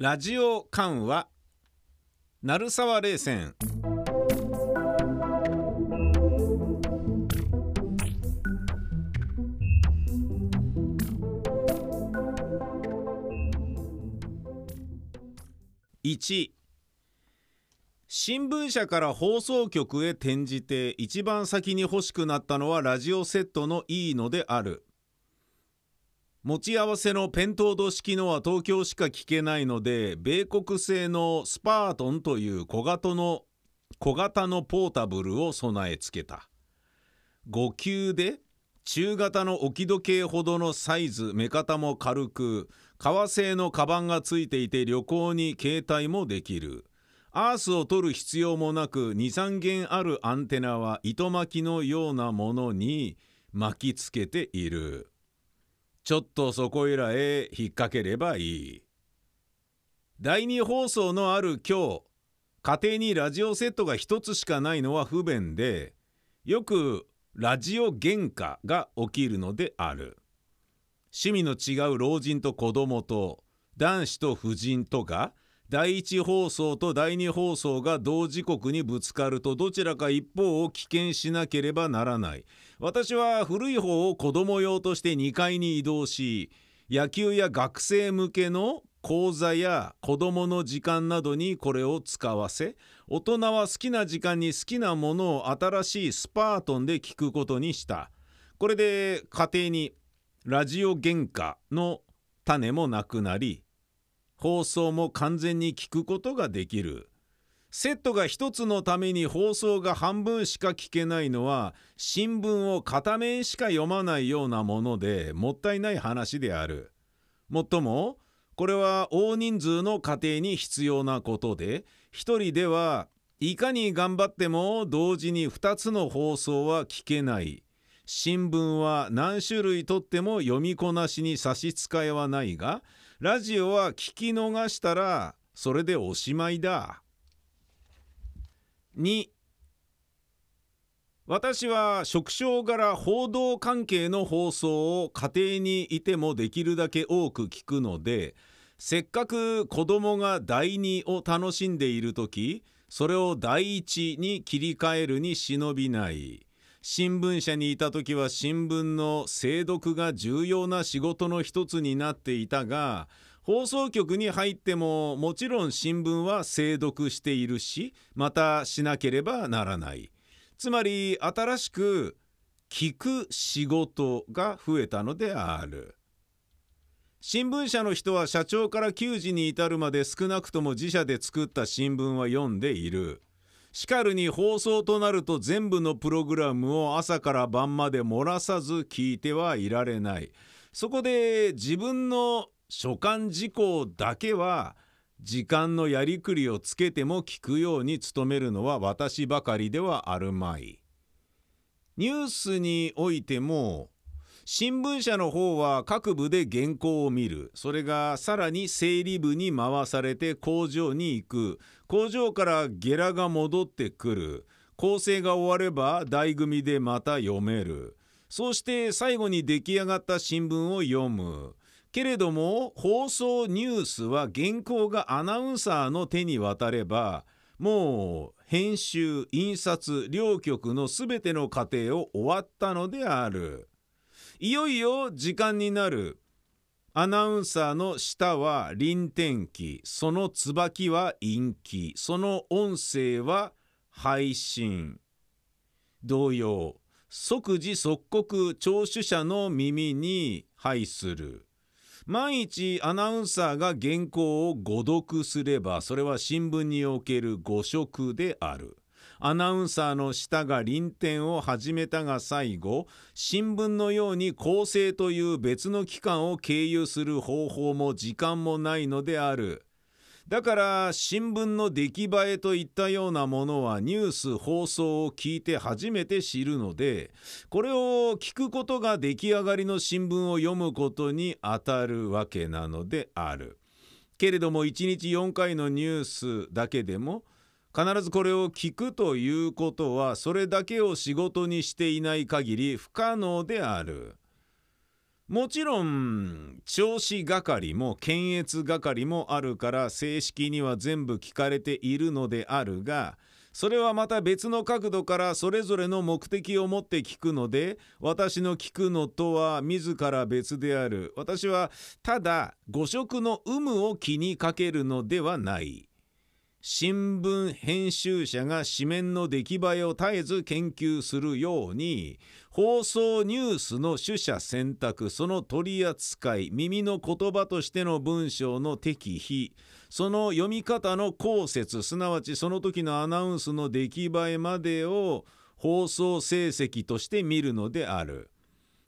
ラジオ緩和鳴沢冷戦。1新聞社から放送局へ転じて一番先に欲しくなったのはラジオセットのいいのである。持ち合わせのペントード式のは東京しか聞けないので米国製のスパートンという小型の小型のポータブルを備え付けた。5級で中型の置き時計ほどのサイズ目方も軽く革製のカバンがついていて旅行に携帯もできる。アースを取る必要もなく23弦あるアンテナは糸巻きのようなものに巻きつけている。ちょっとそこいらへ引っ掛ければいい。第2放送のある今日家庭にラジオセットが1つしかないのは不便でよくラジオ原価が起きるのである。趣味の違う老人と子供と男子と婦人とが第1放送と第2放送が同時刻にぶつかるとどちらか一方を棄権しなければならない。私は古い方を子供用として2階に移動し野球や学生向けの講座や子供の時間などにこれを使わせ大人は好きな時間に好きなものを新しいスパートンで聞くことにした。これで家庭にラジオ原価の種もなくなり放送も完全に聞くことができる。セットが一つのために放送が半分しか聞けないのは新聞を片面しか読まないようなものでもったいない話であるもっともこれは大人数の家庭に必要なことで一人ではいかに頑張っても同時に2つの放送は聞けない新聞は何種類とっても読みこなしに差し支えはないがラジオは聞き逃したらそれでおしまいだ。2私は職種柄報道関係の放送を家庭にいてもできるだけ多く聞くのでせっかく子供が第2を楽しんでいる時それを第1に切り替えるに忍びない。新聞社にいた時は新聞の精読が重要な仕事の一つになっていたが放送局に入ってももちろん新聞は精読しているしまたしなければならない。つまり新しく聞く仕事が増えたのである。新聞社の人は社長から給仕に至るまで少なくとも自社で作った新聞は読んでいる。しかるに放送となると全部のプログラムを朝から晩まで漏らさず聞いてはいられない。そこで自分の所感事項だけは時間のやりくりをつけても聞くように努めるのは私ばかりではあるまい。ニュースにおいても新聞社の方は各部で原稿を見る。それがさらに整理部に回されて工場に行く。工場からゲラが戻ってくる。構成が終われば台組でまた読める。そうして最後に出来上がった新聞を読む。けれども放送ニュースは原稿がアナウンサーの手に渡ればもう編集印刷両局の全ての過程を終わったのである。いよいよ時間になる。アナウンサーの下は臨転機。その椿は陰気。その音声は配信。同様。即時即刻聴取者の耳に配する。万一アナウンサーが原稿を誤読すればそれは新聞における誤植であるアナウンサーの舌が臨転を始めたが最後新聞のように構成という別の機関を経由する方法も時間もないのである。だから新聞の出来栄えといったようなものはニュース放送を聞いて初めて知るのでこれを聞くことが出来上がりの新聞を読むことにあたるわけなのである。けれども1日4回のニュースだけでも必ずこれを聞くということはそれだけを仕事にしていない限り不可能である。もちろん調子係も検閲係もあるから正式には全部聞かれているのであるがそれはまた別の角度からそれぞれの目的を持って聞くので私の聞くのとは自ら別である。私はただ誤色の有無を気にかけるのではない。新聞編集者が紙面の出来栄えを絶えず研究するように放送ニュースの取捨選択その取り扱い耳の言葉としての文章の適否その読み方の後説すなわちその時のアナウンスの出来栄えまでを放送成績として見るのである。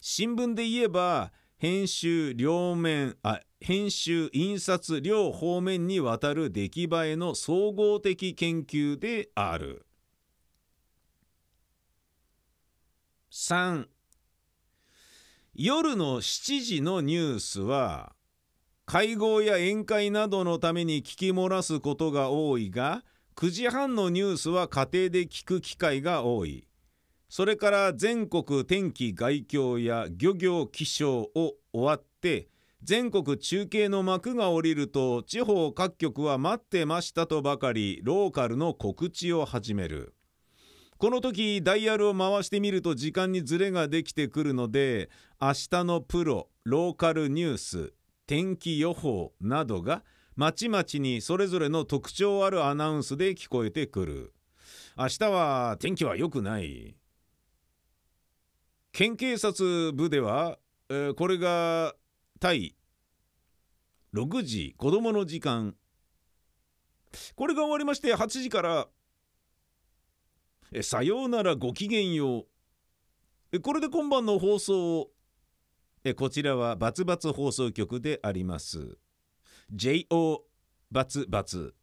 新聞で言えば編集両面あ編集印刷両方面にわたる出来栄えの総合的研究である。3夜の7時のニュースは会合や宴会などのために聞き漏らすことが多いが9時半のニュースは家庭で聞く機会が多い。それから全国天気概況や漁業気象を終わって全国中継の幕が下りると地方各局は待ってましたとばかりローカルの告知を始める。この時ダイヤルを回してみると時間にズレができてくるので明日のプロローカルニュース天気予報などがまちまちにそれぞれの特徴あるアナウンスで聞こえてくる。明日は天気は良くない。県警察部では、えー、これが対6時子供の時間。これが終わりまして8時からえさようならごきげんよう。これで今晩の放送えこちらはバツバツ放送局であります。JO バツバツ。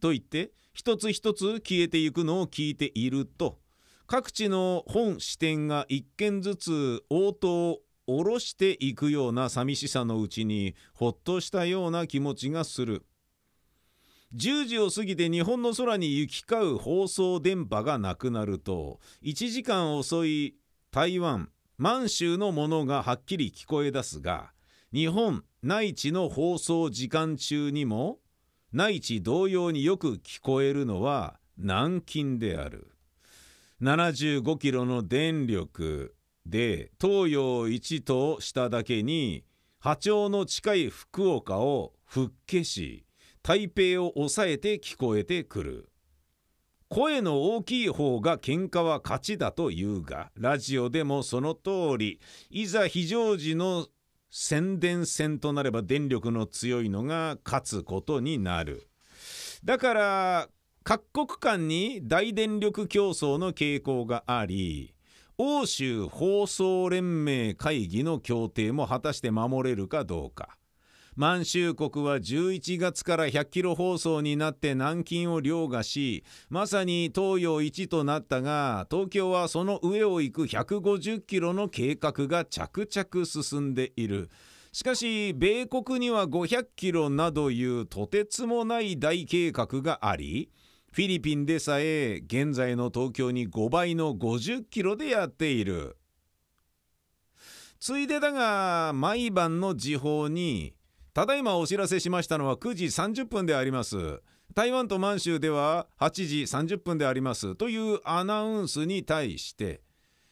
と言って一つ一つ消えていくのを聞いていると。各地の本支店が一軒ずつ応答下ろしていくような寂しさのうちにほっとしたような気持ちがする。10時を過ぎて日本の空に行き交う放送電波がなくなると1時間遅い台湾満州のものがはっきり聞こえ出すが日本内地の放送時間中にも内地同様によく聞こえるのは南京である。75キロの電力で東洋一としただけに波長の近い福岡を復消し台北を抑えて聞こえてくる。声の大きい方が喧嘩は勝ちだというがラジオでもその通りいざ非常時の宣伝戦となれば電力の強いのが勝つことになる。だから各国間に大電力競争の傾向があり欧州放送連盟会議の協定も果たして守れるかどうか満州国は11月から100キロ放送になって南京を凌駕しまさに東洋一となったが東京はその上を行く150キロの計画が着々進んでいる。しかし米国には500キロなどいうとてつもない大計画がありフィリピンでさえ現在の東京に5倍の50キロでやっている。ついでだが毎晩の時報にただいまお知らせしましたのは9時30分であります。台湾と満州では8時30分でありますというアナウンスに対して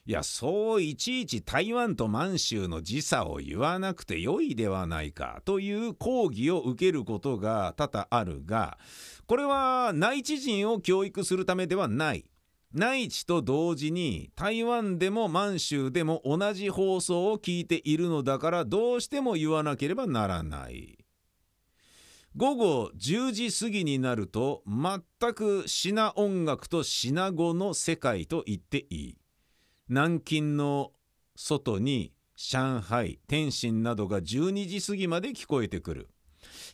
いやそういちいち台湾と満州の時差を言わなくてよいではないかという抗議を受けることが多々あるがこれは内地人を教育するためではない。内地と同時に台湾でも満州でも同じ放送を聞いているのだからどうしても言わなければならない。午後10時過ぎになると全く品音楽と品語の世界と言っていい。南京の外に上海天津などが12時過ぎまで聞こえてくる。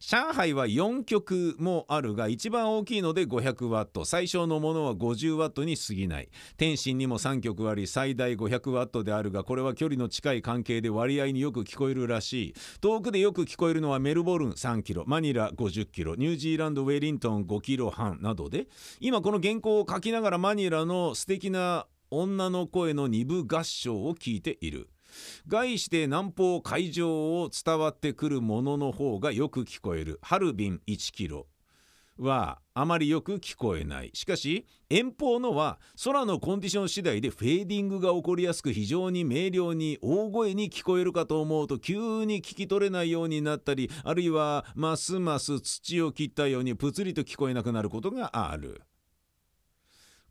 上海は4曲もあるが一番大きいので500ワット。最小のものは50ワットに過ぎない。天津にも3曲あり最大500ワットであるがこれは距離の近い関係で割合によく聞こえるらしい。遠くでよく聞こえるのはメルボルン3キロマニラ50キロニュージーランドウェリントン5キロ半などで。今この原稿を書きながらマニラの素敵な女の声の二部合唱を聞いている。概して南方海上を伝わってくるものの方がよく聞こえる。ハルビン1キロはあまりよく聞こえない。しかし遠方のは空のコンディション次第でフェーディングが起こりやすく非常に明瞭に大声に聞こえるかと思うと急に聞き取れないようになったりあるいはますます土を切ったようにぷつりと聞こえなくなることがある。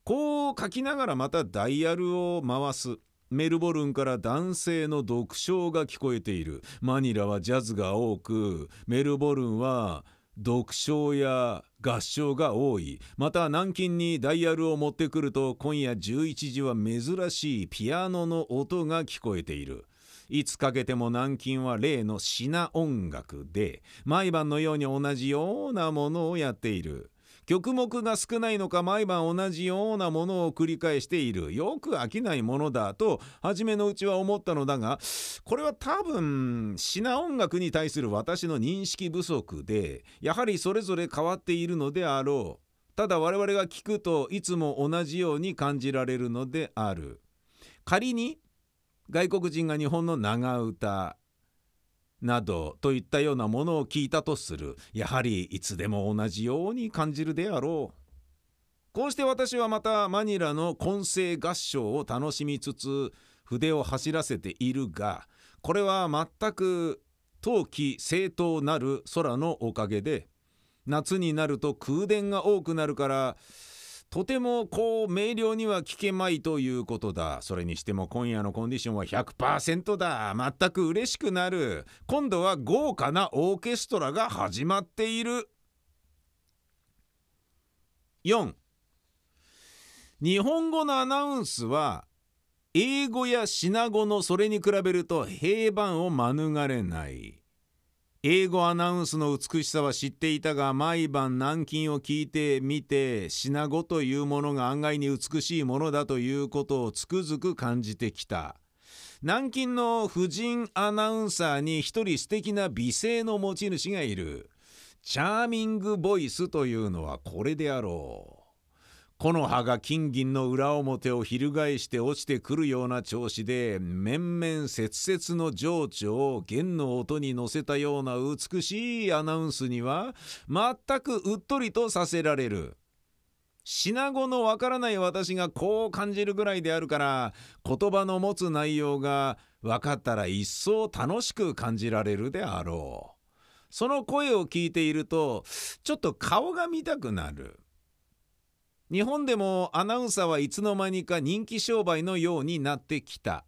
こう書きながらまたダイヤルを回す。メルボルンから男性の読書が聞こえている。マニラはジャズが多く、メルボルンは読書や合唱が多い。また南京にダイヤルを持ってくると今夜11時は珍しいピアノの音が聞こえている。いつかけても南京は例の品音楽で。毎晩のように同じようなものをやっている。曲目が少ないのか毎晩同じようなものを繰り返している。よく飽きないものだと初めのうちは思ったのだがこれは多分品音楽に対する私の認識不足でやはりそれぞれ変わっているのであろう。ただ我々が聞くといつも同じように感じられるのである。仮に外国人が日本の長唄などといったようなものを聞いたとする。やはりいつでも同じように感じるであろう。こうして私はまたマニラの混声合唱を楽しみつつ筆を走らせているがこれは全く冬季正当なる空のおかげで夏になると空電が多くなるからとてもこう明瞭には聞けまいということだ。それにしても今夜のコンディションは100%だ。全く嬉しくなる。今度は豪華なオーケストラが始まっている。4日本語のアナウンスは英語や品語のそれに比べると平板を免れない。英語アナウンスの美しさは知っていたが毎晩南京を聞いてみて品語というものが案外に美しいものだということをつくづく感じてきた。南京の婦人アナウンサーに一人素敵な美声の持ち主がいる。チャーミングボイスというのはこれであろう。木の葉が金銀の裏表を翻して落ちてくるような調子で面々切々の情緒を弦の音に乗せたような美しいアナウンスには全くうっとりとさせられる。品語のわからない私がこう感じるぐらいであるから言葉の持つ内容が分かったら一層楽しく感じられるであろう。その声を聞いているとちょっと顔が見たくなる。日本でもアナウンサーはいつの間にか人気商売のようになってきた。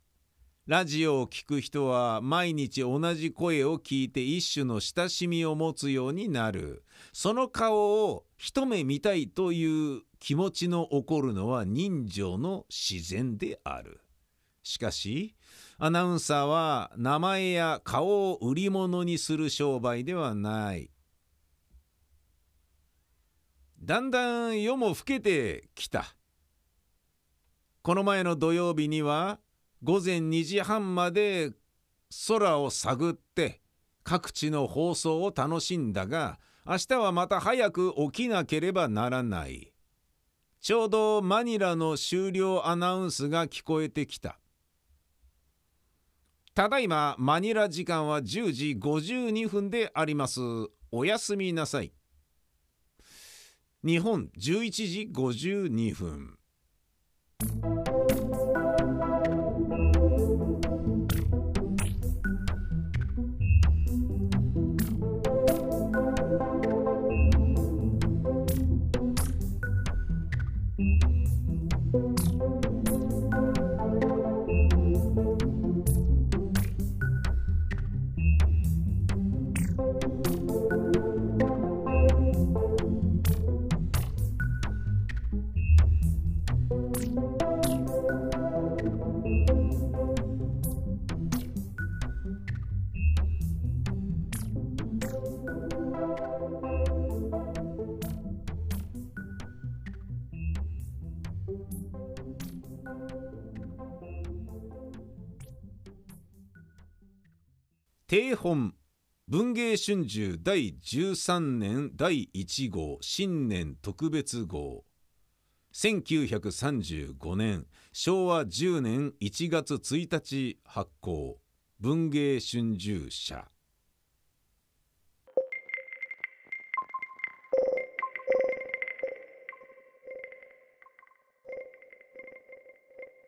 ラジオを聴く人は毎日同じ声を聞いて一種の親しみを持つようになる。その顔を一目見たいという気持ちの起こるのは人情の自然である。しかし、アナウンサーは名前や顔を売り物にする商売ではない。だんだん夜も更けてきた。この前の土曜日には午前2時半まで空を探って各地の放送を楽しんだが明日はまた早く起きなければならない。ちょうどマニラの終了アナウンスが聞こえてきた。ただいまマニラ時間は10時52分であります。おやすみなさい。日本11時52分。定本文芸春秋第13年第1号新年特別号。1935年昭和10年1月1日発行文芸春秋社。